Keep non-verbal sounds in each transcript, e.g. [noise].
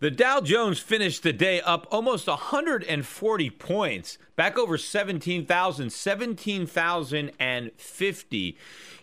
The Dow Jones finished the day up almost 140 points, back over 17,000, 17,050. You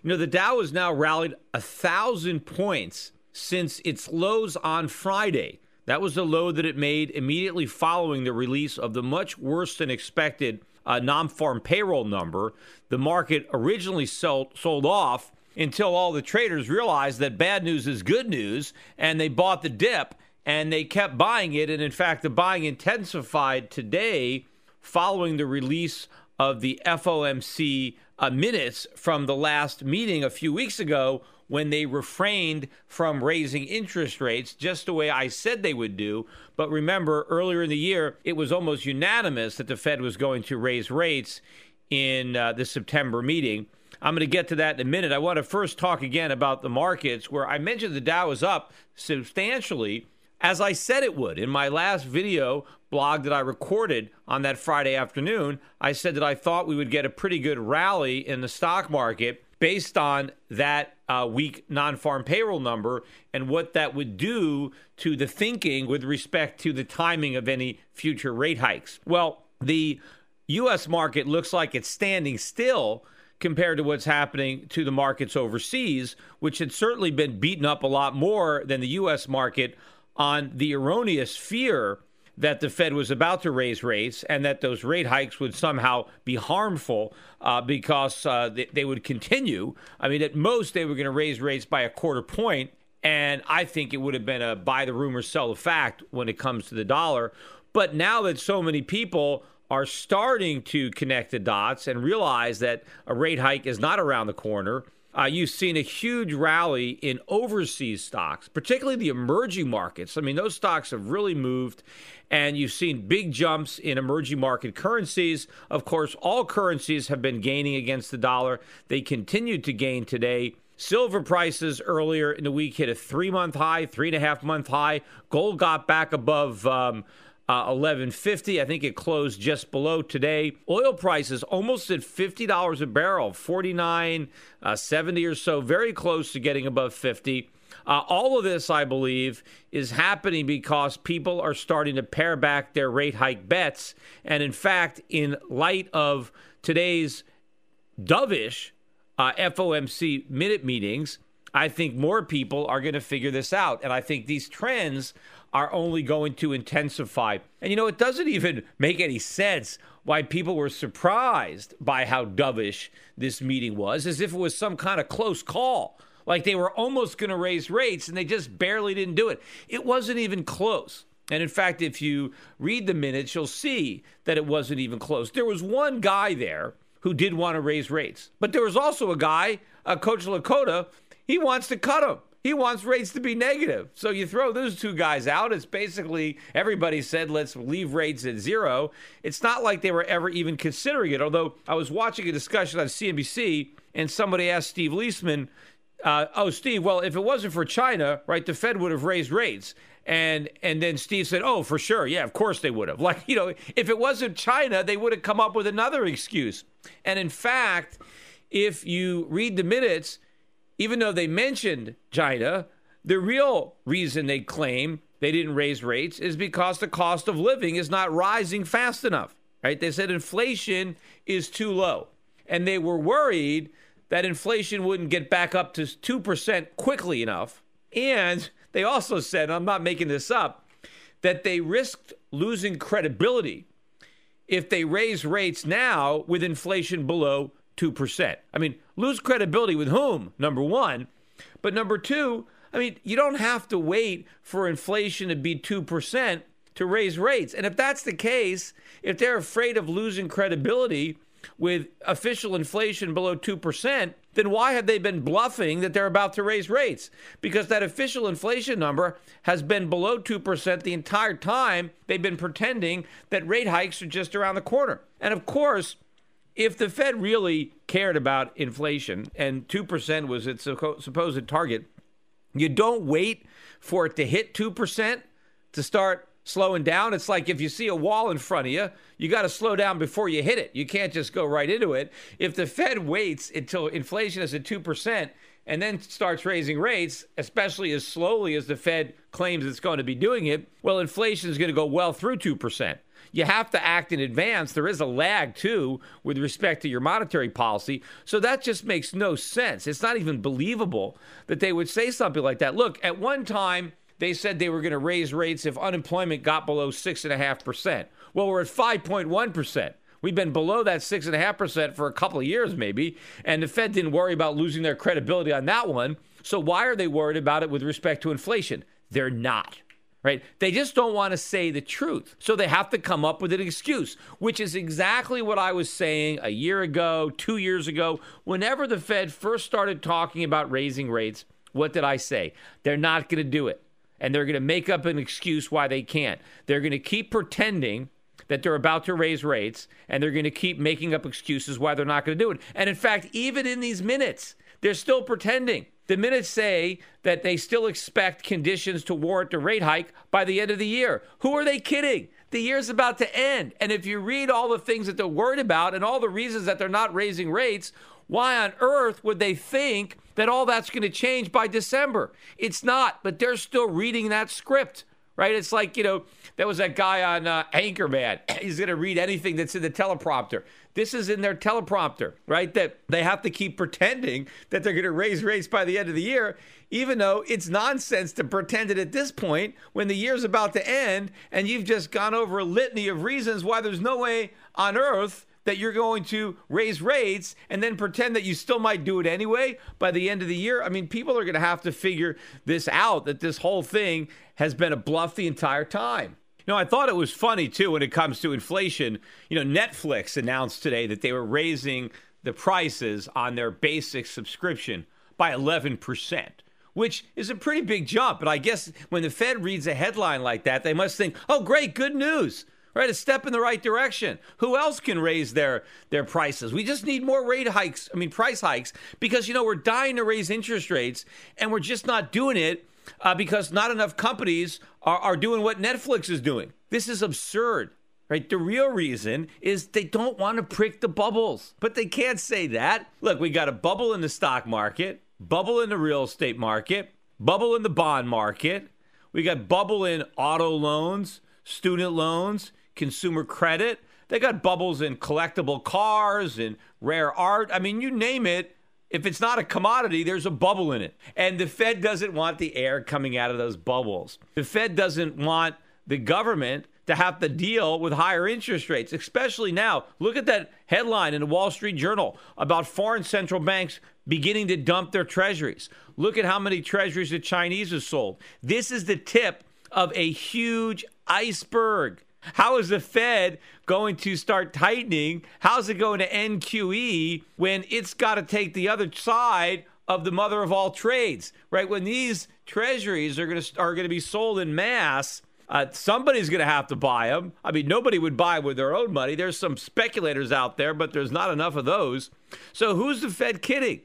know, the Dow has now rallied a thousand points since its lows on Friday. That was the low that it made immediately following the release of the much worse than expected uh, non farm payroll number. The market originally sold, sold off until all the traders realized that bad news is good news and they bought the dip and they kept buying it. And in fact, the buying intensified today following the release of the FOMC uh, minutes from the last meeting a few weeks ago when they refrained from raising interest rates just the way I said they would do. But remember, earlier in the year, it was almost unanimous that the Fed was going to raise rates in uh, the September meeting. I'm going to get to that in a minute. I want to first talk again about the markets, where I mentioned the Dow is up substantially as I said it would. In my last video blog that I recorded on that Friday afternoon, I said that I thought we would get a pretty good rally in the stock market based on that uh, weak non farm payroll number and what that would do to the thinking with respect to the timing of any future rate hikes. Well, the U.S. market looks like it's standing still compared to what's happening to the markets overseas, which had certainly been beaten up a lot more than the U.S. market on the erroneous fear that the Fed was about to raise rates and that those rate hikes would somehow be harmful uh, because uh, they, they, would continue. I mean, at most, they were going to raise rates by a quarter point, and I think it would have been a buy the rumor, sell the fact when it comes to the dollar. But now that so many people are starting to connect the dots and realize that a rate hike is not around the corner, uh, you've seen a huge rally in overseas stocks, particularly the emerging markets. I mean, those stocks have really moved, and you've seen big jumps in emerging market currencies. Of course, all currencies have been gaining against the dollar. They continued to gain today. Silver prices earlier in the week hit a three month high, three and a half month high. Gold got back above um, uh, 1150. I think it closed just below today. Oil prices almost at $50 a barrel, 49, uh, 70 or so, very close to getting above 50. Uh, all of this, I believe, is happening because people are starting to pare back their rate hike bets. And in fact, in light of today's dovish uh, FOMC minute meetings, I think more people are going to figure this out. And I think these trends are only going to intensify. And you know, it doesn't even make any sense why people were surprised by how dovish this meeting was, as if it was some kind of close call. Like they were almost going to raise rates and they just barely didn't do it. It wasn't even close. And in fact, if you read the minutes, you'll see that it wasn't even close. There was one guy there who did want to raise rates, but there was also a guy, uh, Kocherlakota, he wants to cut them. He wants rates to be negative. So you throw those two guys out. It's basically everybody said, let's leave rates at zero. It's not like they were ever even considering it. Although I was watching a discussion on CNBC and somebody asked Steve Liesman, uh, oh, Steve, well, if it wasn't for China, right, the Fed would have raised rates. And and then Steve said, "Oh, for sure, yeah, of course they would have." [laughs] Like you know, if it wasn't China, they would have come up with another excuse. And in fact, if you read the minutes, even though they mentioned China, the real reason they claim they didn't raise rates is because the cost of living is not rising fast enough. Right? They said inflation is too low, and they were worried that inflation wouldn't get back up to 2% quickly enough. And they also said, I'm not making this up, that they risked losing credibility if they raise rates now with inflation below 2%. I mean, lose credibility with whom? Number one. But number two, I mean, you don't have to wait for inflation to be 2% to raise rates. And if that's the case, if they're afraid of losing credibility with official inflation below 2%, then why have they been bluffing that they're about to raise rates? Because that official inflation number has been below 2% the entire time they've been pretending that rate hikes are just around the corner. And of course, if the Fed really cared about inflation and 2% was its supposed target, you don't wait for it to hit 2% to start slowing down. It's like if you see a wall in front of you, you got to slow down before you hit it. You can't just go right into it. If the Fed waits until inflation is at 2% and then starts raising rates, especially as slowly as the Fed claims it's going to be doing it, well, inflation is going to go well through 2%. You have to act in advance. There is a lag, too, with respect to your monetary policy. So that just makes no sense. It's not even believable that they would say something like that. Look, at one time, they said they were going to raise rates if unemployment got below 6.5%. Well, we're at 5.1%. We've been below that 6.5% for a couple of years, maybe. And the Fed didn't worry about losing their credibility on that one. So why are they worried about it with respect to inflation? They're not. Right? They just don't want to say the truth. So they have to come up with an excuse, which is exactly what I was saying a year ago, two years ago. Whenever the Fed first started talking about raising rates, what did I say? They're not going to do it and they're going to make up an excuse why they can't. They're going to keep pretending that they're about to raise rates and they're going to keep making up excuses why they're not going to do it. And in fact, even in these minutes, they're still pretending. The minutes say that they still expect conditions to warrant a rate hike by the end of the year. Who are they kidding? The year's about to end. And if you read all the things that they're worried about and all the reasons that they're not raising rates, why on earth would they think that all that's going to change by December? It's not, but they're still reading that script, right? It's like, you know, there was that guy on uh, Anchorman. [clears throat] He's going to read anything that's in the teleprompter. This is in their teleprompter, right? That they have to keep pretending that they're going to raise rates by the end of the year, even though it's nonsense to pretend it at this point when the year's about to end and you've just gone over a litany of reasons why there's no way on earth that you're going to raise rates and then pretend that you still might do it anyway by the end of the year. I mean, people are going to have to figure this out that this whole thing has been a bluff the entire time. Know, I thought it was funny too when it comes to inflation. You know, Netflix announced today that they were raising the prices on their basic subscription by 11% which is a pretty big jump. But I guess when the Fed reads a headline like that, they must think, oh, great, good news right? A step in the right direction. Who else can raise their their prices? We just need more rate hikes. I mean, price hikes because you know we're dying to raise interest rates, and we're just not doing it uh, because not enough companies are, are doing what Netflix is doing. This is absurd. Right? The real reason is they don't want to prick the bubbles, but they can't say that. Look, we got a bubble in the stock market, bubble in the real estate market, bubble in the bond market. We got bubble in auto loans, student loans consumer credit. They got bubbles in collectible cars and rare art. I mean, you name it, If it's not a commodity, there's a bubble in it. And the Fed doesn't want the air coming out of those bubbles. The Fed doesn't want the government to have to deal with higher interest rates, especially now. Look at that headline in the Wall Street Journal about foreign central banks beginning to dump their treasuries. Look at how many treasuries the Chinese have sold. This is the tip of a huge iceberg. How is the Fed going to start tightening? How's it going to end QE when it's got to take the other side of the mother of all trades, right? When these treasuries are going to are going to be sold in mass, uh, somebody's going to have to buy them. I mean, nobody would buy with their own money. There's some speculators out there, but there's not enough of those. So who's the Fed kidding?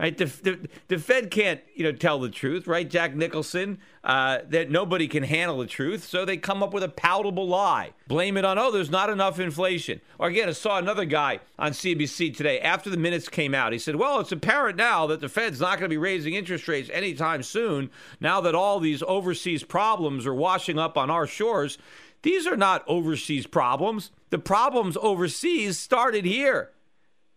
Right, the, the, the Fed can't you know tell the truth, right? Jack Nicholson, uh, that nobody can handle the truth, so they come up with a palatable lie, blame it on oh, there's not enough inflation. Or again, I saw another guy on CBC today after the minutes came out. He said, well, it's apparent now that the Fed's not going to be raising interest rates anytime soon. Now that all these overseas problems are washing up on our shores, these are not overseas problems. The problems overseas started here.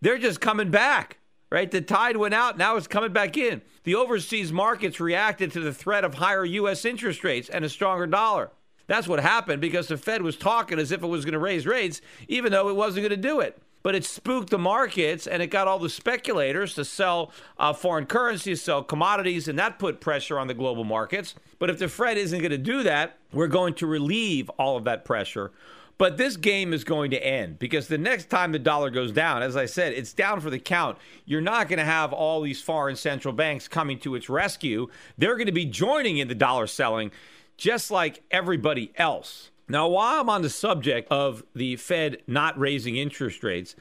They're just coming back right? The tide went out, now it's coming back in. The overseas markets reacted to the threat of higher U.S. interest rates and a stronger dollar. That's what happened because the Fed was talking as if it was going to raise rates, even though it wasn't going to do it. But it spooked the markets and it got all the speculators to sell uh, foreign currencies, sell commodities, and that put pressure on the global markets. But if the Fed isn't going to do that, we're going to relieve all of that pressure but this game is going to end because the next time the dollar goes down, as I said, it's down for the count. You're not going to have all these foreign central banks coming to its rescue. They're going to be joining in the dollar selling just like everybody else. Now, while I'm on the subject of the Fed not raising interest rates,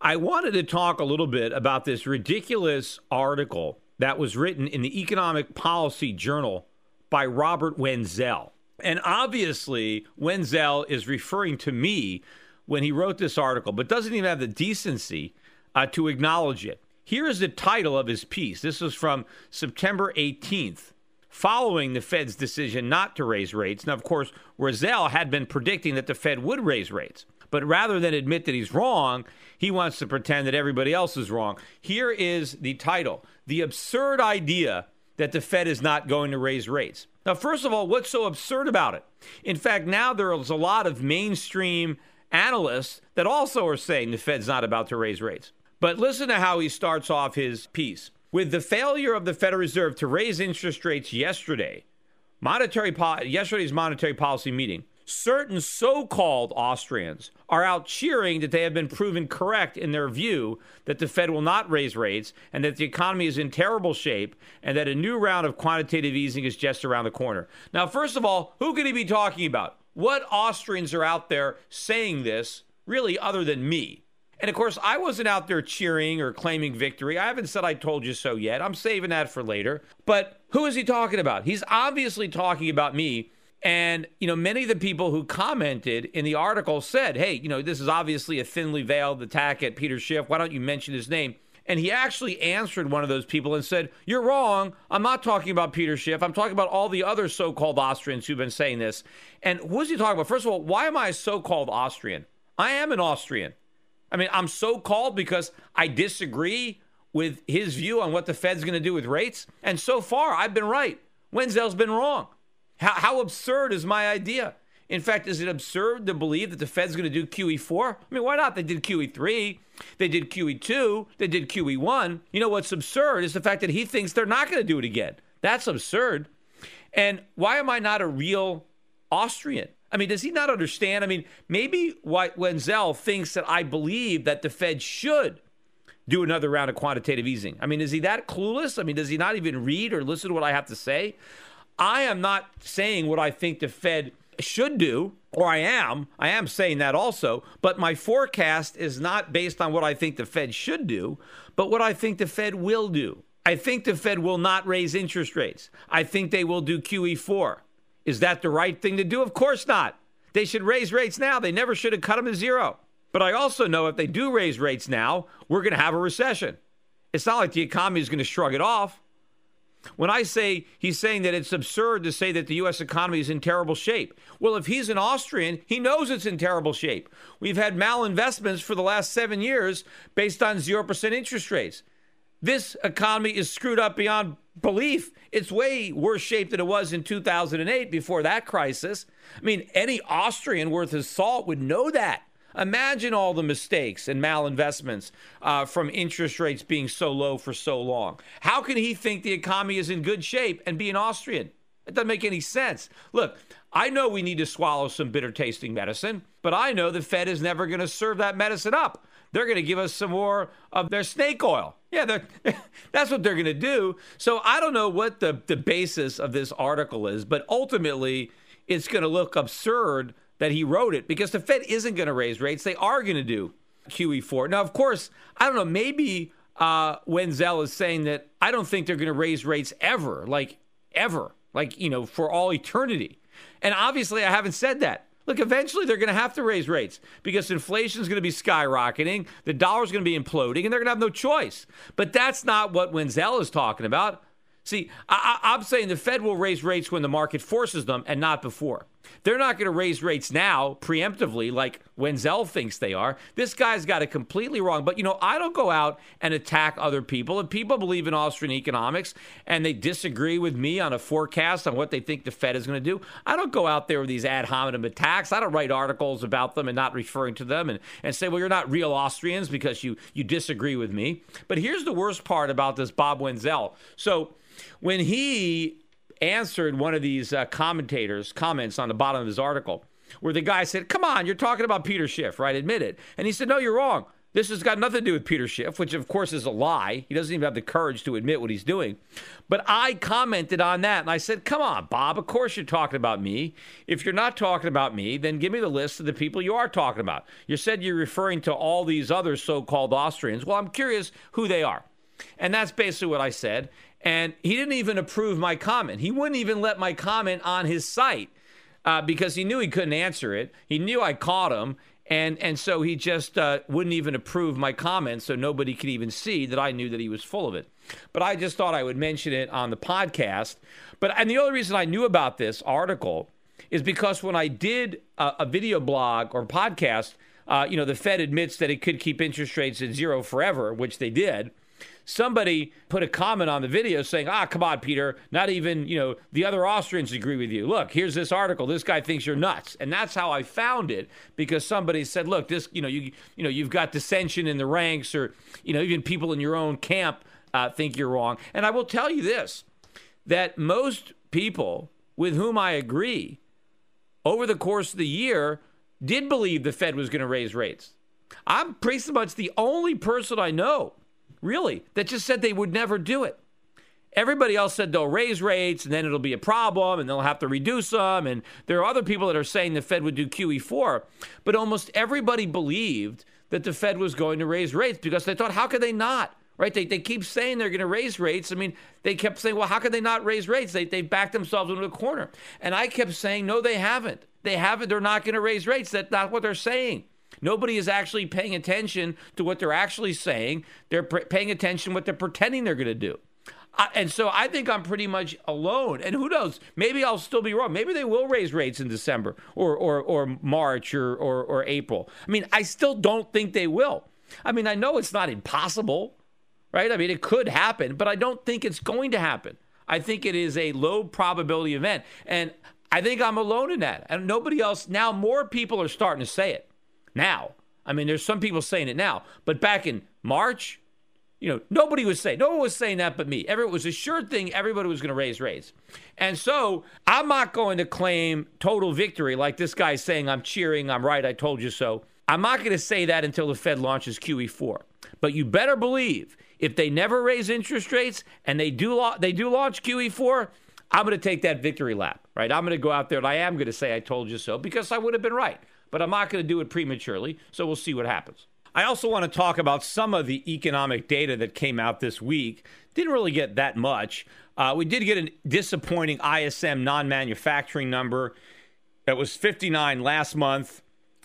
I wanted to talk a little bit about this ridiculous article that was written in the Economic Policy Journal by Robert Wenzel. And obviously, Wenzel is referring to me when he wrote this article, but doesn't even have the decency uh, to acknowledge it. Here is the title of his piece. This was from September 18th, following the Fed's decision not to raise rates. Now, of course, Wenzel had been predicting that the Fed would raise rates. But rather than admit that he's wrong, he wants to pretend that everybody else is wrong. Here is the title The Absurd Idea That the Fed is Not Going to Raise Rates. Now, first of all, what's so absurd about it? In fact, now there's a lot of mainstream analysts that also are saying the Fed's not about to raise rates. But listen to how he starts off his piece. With the failure of the Federal Reserve to raise interest rates yesterday, monetary po- yesterday's monetary policy meeting, certain so called Austrians are out cheering that they have been proven correct in their view that the Fed will not raise rates and that the economy is in terrible shape and that a new round of quantitative easing is just around the corner. Now, first of all, who could he be talking about? What Austrians are out there saying this, really, other than me? And of course, I wasn't out there cheering or claiming victory. I haven't said I told you so yet. I'm saving that for later. But who is he talking about? He's obviously talking about me and, you know, many of the people who commented in the article said, hey, you know, this is obviously a thinly veiled attack at Peter Schiff. Why don't you mention his name? And he actually answered one of those people and said, You're wrong. I'm not talking about Peter Schiff. I'm talking about all the other so called Austrians who've been saying this. And who's he talking about? First of all, why am I a so called Austrian? I am an Austrian. I mean, I'm so called because I disagree with his view on what the Fed's going to do with rates. And so far, I've been right. Wenzel's been wrong. How, how absurd is my idea? In fact, is it absurd to believe that the Fed's going to do QE4? I mean, why not? They did QE3, they did QE2, they did QE1. You know what's absurd is the fact that he thinks they're not going to do it again. That's absurd. And why am I not a real Austrian? I mean, does he not understand? I mean, maybe Wenzel thinks that I believe that the Fed should do another round of quantitative easing. I mean, is he that clueless? I mean, does he not even read or listen to what I have to say? I am not saying what I think the Fed should do, or I am. I am saying that also. But my forecast is not based on what I think the Fed should do, but what I think the Fed will do. I think the Fed will not raise interest rates. I think they will do QE4. Is that the right thing to do? Of course not. They should raise rates now. They never should have cut them to zero. But I also know if they do raise rates now, we're going to have a recession. It's not like the economy is going to shrug it off. When I say he's saying that it's absurd to say that the U.S. economy is in terrible shape. Well, if he's an Austrian, he knows it's in terrible shape. We've had malinvestments for the last seven years based on 0% interest rates. this economy is screwed up beyond belief. It's way worse shape than it was in 2008 before that crisis. I mean, any Austrian worth his salt would know that. Imagine all the mistakes and malinvestments uh, from interest rates being so low for so long. How can he think the economy is in good shape and be an Austrian? It doesn't make any sense. Look, I know we need to swallow some bitter tasting medicine, but I know the Fed is never going to serve that medicine up. They're going to give us some more of their snake oil. Yeah, [laughs] that's what they're going to do. So I don't know what the, the basis of this article is, but ultimately it's going to look absurd that he wrote it because the Fed isn't going to raise rates. They are going to do QE4. Now, of course, I don't know, maybe uh, Wenzel is saying that I don't think they're going to raise rates ever, like ever, like, you know, for all eternity. And obviously, I haven't said that. Look, eventually they're going to have to raise rates because inflation is going to be skyrocketing, the dollar is going to be imploding, and they're going to have no choice. But that's not what Wenzel is talking about. See, I, am saying the Fed will raise rates when the market forces them and not before. They're not going to raise rates now preemptively like Wenzel thinks they are. This guy's got it completely wrong. But, you know, I don't go out and attack other people. If people believe in Austrian economics and they disagree with me on a forecast on what they think the Fed is going to do, I don't go out there with these ad hominem attacks. I don't write articles about them and not referring to them and, and say, well, you're not real Austrians because you, you disagree with me. But here's the worst part about this Bob Wenzel. So, when he answered one of these uh, commentators' comments on the bottom of his article, where the guy said, Come on, you're talking about Peter Schiff, right? Admit it. And he said, No, you're wrong. This has got nothing to do with Peter Schiff, which of course is a lie. He doesn't even have the courage to admit what he's doing. But I commented on that and I said, Come on, Bob, of course you're talking about me. If you're not talking about me, then give me the list of the people you are talking about. You said you're referring to all these other so called Austrians. Well, I'm curious who they are. And that's basically what I said. And he didn't even approve my comment. He wouldn't even let my comment on his site uh, because he knew he couldn't answer it. He knew I caught him. And, and so he just uh, wouldn't even approve my comment so nobody could even see that I knew that he was full of it. But I just thought I would mention it on the podcast. But and the only reason I knew about this article is because when I did a, a video blog or podcast, uh, you know, the Fed admits that it could keep interest rates at zero forever, which they did somebody put a comment on the video saying, "Ah, come on, Peter, not even, you know, the other Austrians agree with you. Look, here's this article. This guy thinks you're nuts." And that's how I found it because somebody said, "Look, this, you know, you you know, you've got dissension in the ranks or, you know, even people in your own camp uh, think you're wrong." And I will tell you this that most people with whom I agree over the course of the year did believe the Fed was going to raise rates. I'm pretty much the only person I know really, that just said they would never do it. Everybody else said they'll raise rates and then it'll be a problem and they'll have to reduce them. And there are other people that are saying the Fed would do QE4. But almost everybody believed that the Fed was going to raise rates because they thought, how could they not? Right? They, they keep saying they're going to raise rates. I mean, they kept saying, well, how could they not raise rates? They, they backed themselves into a corner. And I kept saying, no, they haven't. They haven't. They're not going to raise rates. That's not what they're saying. Nobody is actually paying attention to what they're actually saying. They're paying attention what they're pretending they're going to do. I, and so I think I'm pretty much alone. And who knows? Maybe I'll still be wrong. Maybe they will raise rates in December or or, or March or, or or April. I mean, I still don't think they will. I mean, I know it's not impossible, right? I mean, it could happen, but I don't think it's going to happen. I think it is a low probability event. And I think I'm alone in that. And nobody else now more people are starting to say it now. I mean, there's some people saying it now, but back in March, you know, nobody was saying, no one was saying that but me. Every, it was a sure thing everybody was going to raise rates. And so I'm not going to claim total victory like this guy saying, I'm cheering, I'm right, I told you so. I'm not going to say that until the Fed launches QE4. But you better believe if they never raise interest rates and they do, they do launch QE4, I'm going to take that victory lap, right? I'm going to go out there and I am going to say, I told you so because I would have been right but I'm not going to do it prematurely. So we'll see what happens. I also want to talk about some of the economic data that came out this week. Didn't really get that much. Uh, we did get a disappointing ISM non manufacturing number. It was 59 last month.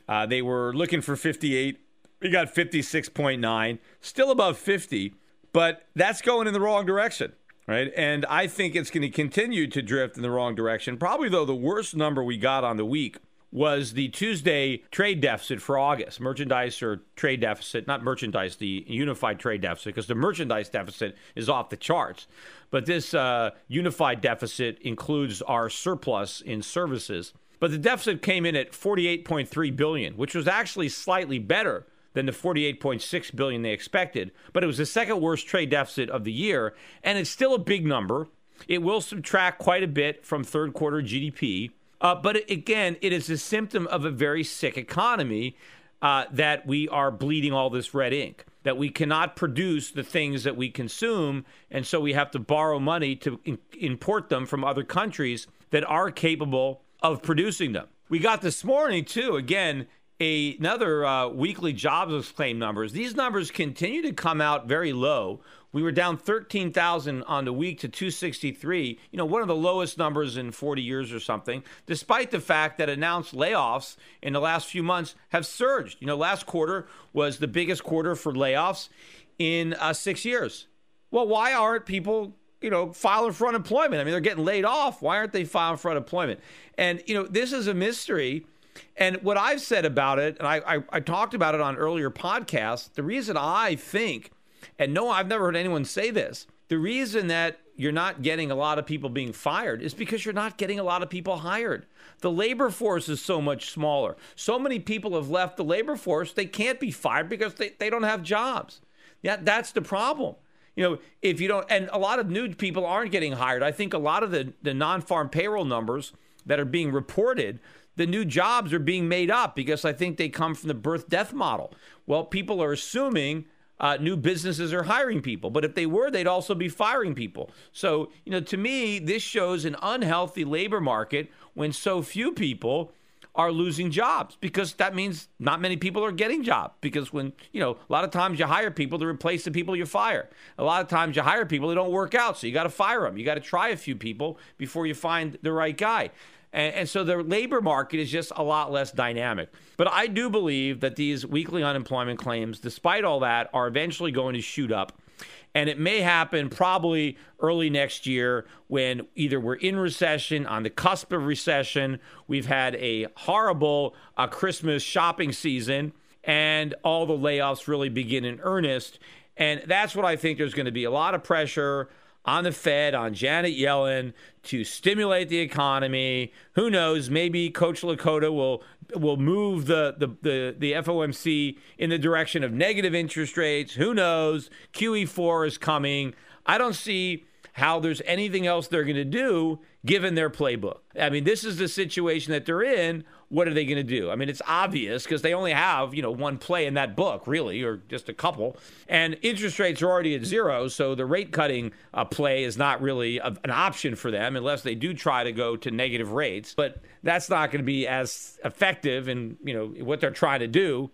Uh, they were looking for 58. We got 56.9, still above 50, but that's going in the wrong direction, right? And I think it's going to continue to drift in the wrong direction. Probably, though, the worst number we got on the week was the Tuesday trade deficit for August, merchandise or trade deficit, not merchandise, the unified trade deficit, because the merchandise deficit is off the charts. But this uh, unified deficit includes our surplus in services. But the deficit came in at 48.3 billion, which was actually slightly better than the 48.6 billion they expected, but it was the second worst trade deficit of the year, and it's still a big number. It will subtract quite a bit from third quarter GDP, uh, but again, it is a symptom of a very sick economy uh, that we are bleeding all this red ink. That we cannot produce the things that we consume, and so we have to borrow money to in- import them from other countries that are capable of producing them. We got this morning, too, again, a, another uh, weekly jobs claim numbers. These numbers continue to come out very low. We were down 13,000 on the week to 263, you know, one of the lowest numbers in 40 years or something, despite the fact that announced layoffs in the last few months have surged. You know, last quarter was the biggest quarter for layoffs in uh, six years. Well, why aren't people, you know, filing for unemployment? I mean, they're getting laid off. Why aren't they filing for unemployment? And, you know, this is a mystery. And what I've said about it, and I, I, I talked about it on earlier podcasts, the reason I think and no, I've never heard anyone say this. The reason that you're not getting a lot of people being fired is because you're not getting a lot of people hired. The labor force is so much smaller. So many people have left the labor force, they can't be fired because they, they don't have jobs. Yeah, that's the problem. You know, if you don't, and a lot of new people aren't getting hired. I think a lot of the, the non farm payroll numbers that are being reported, the new jobs are being made up because I think they come from the birth death model. Well, people are assuming uh, new businesses are hiring people. But if they were, they'd also be firing people. So, you know, to me, this shows an unhealthy labor market when so few people are losing jobs because that means not many people are getting jobs because when you know a lot of times you hire people to replace the people you fire a lot of times you hire people that don't work out so you got to fire them you got to try a few people before you find the right guy and, and, so the labor market is just a lot less dynamic. But I do believe that these weekly unemployment claims, despite all that, are eventually going to shoot up. And it may happen probably early next year when either we're in recession, on the cusp of recession, we've had a horrible uh, Christmas shopping season, and all the layoffs really begin in earnest. And that's what I think there's going to be a lot of pressure on the Fed, on Janet Yellen to stimulate the economy. Who knows? Maybe Kocherlakota will will move the, the, the, the FOMC in the direction of negative interest rates. Who knows? QE4 is coming. I don't see how there's anything else they're going to do given their playbook. I mean, this is the situation that they're in. What are they going to do? I mean, it's obvious because they only have, you know, one play in that book, really, or just a couple. And interest rates are already at zero, so the rate cutting uh, play is not really a, an option for them unless they do try to go to negative rates. But that's not going to be as effective in, you know, what they're trying to do.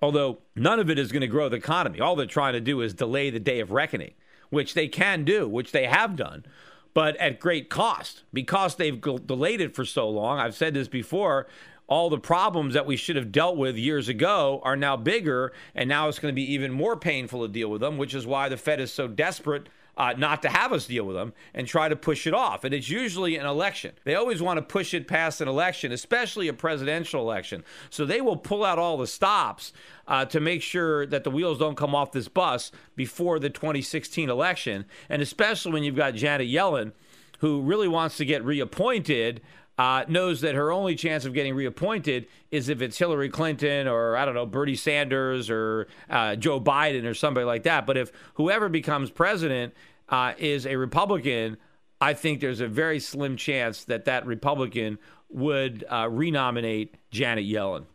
Although none of it is going to grow the economy. All they're trying to do is delay the day of reckoning which they can do, which they have done, but at great cost because they've delayed it for so long. I've said this before. All the problems that we should have dealt with years ago are now bigger, and now it's going to be even more painful to deal with them, which is why the Fed is so desperate uh, not to have us deal with them and try to push it off. And it's usually an election. They always want to push it past an election, especially a presidential election. So they will pull out all the stops uh, to make sure that the wheels don't come off this bus before the 2016 election. And especially when you've got Janet Yellen, who really wants to get reappointed uh, knows that her only chance of getting reappointed is if it's Hillary Clinton or, I don't know, Bernie Sanders or uh, Joe Biden or somebody like that. But if whoever becomes president uh, is a Republican, I think there's a very slim chance that that Republican would uh, renominate Janet Yellen.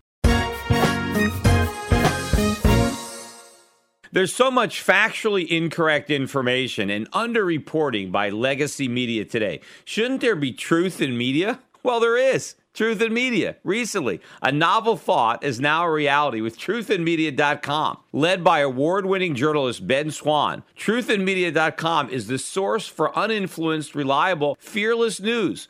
There's so much factually incorrect information and underreporting by legacy media today. Shouldn't there be truth in media? Well, there is. Truth in Media. Recently, a novel thought is now a reality with truthinmedia.com. Led by award winning journalist Ben Swann, truthinmedia.com is the source for uninfluenced, reliable, fearless news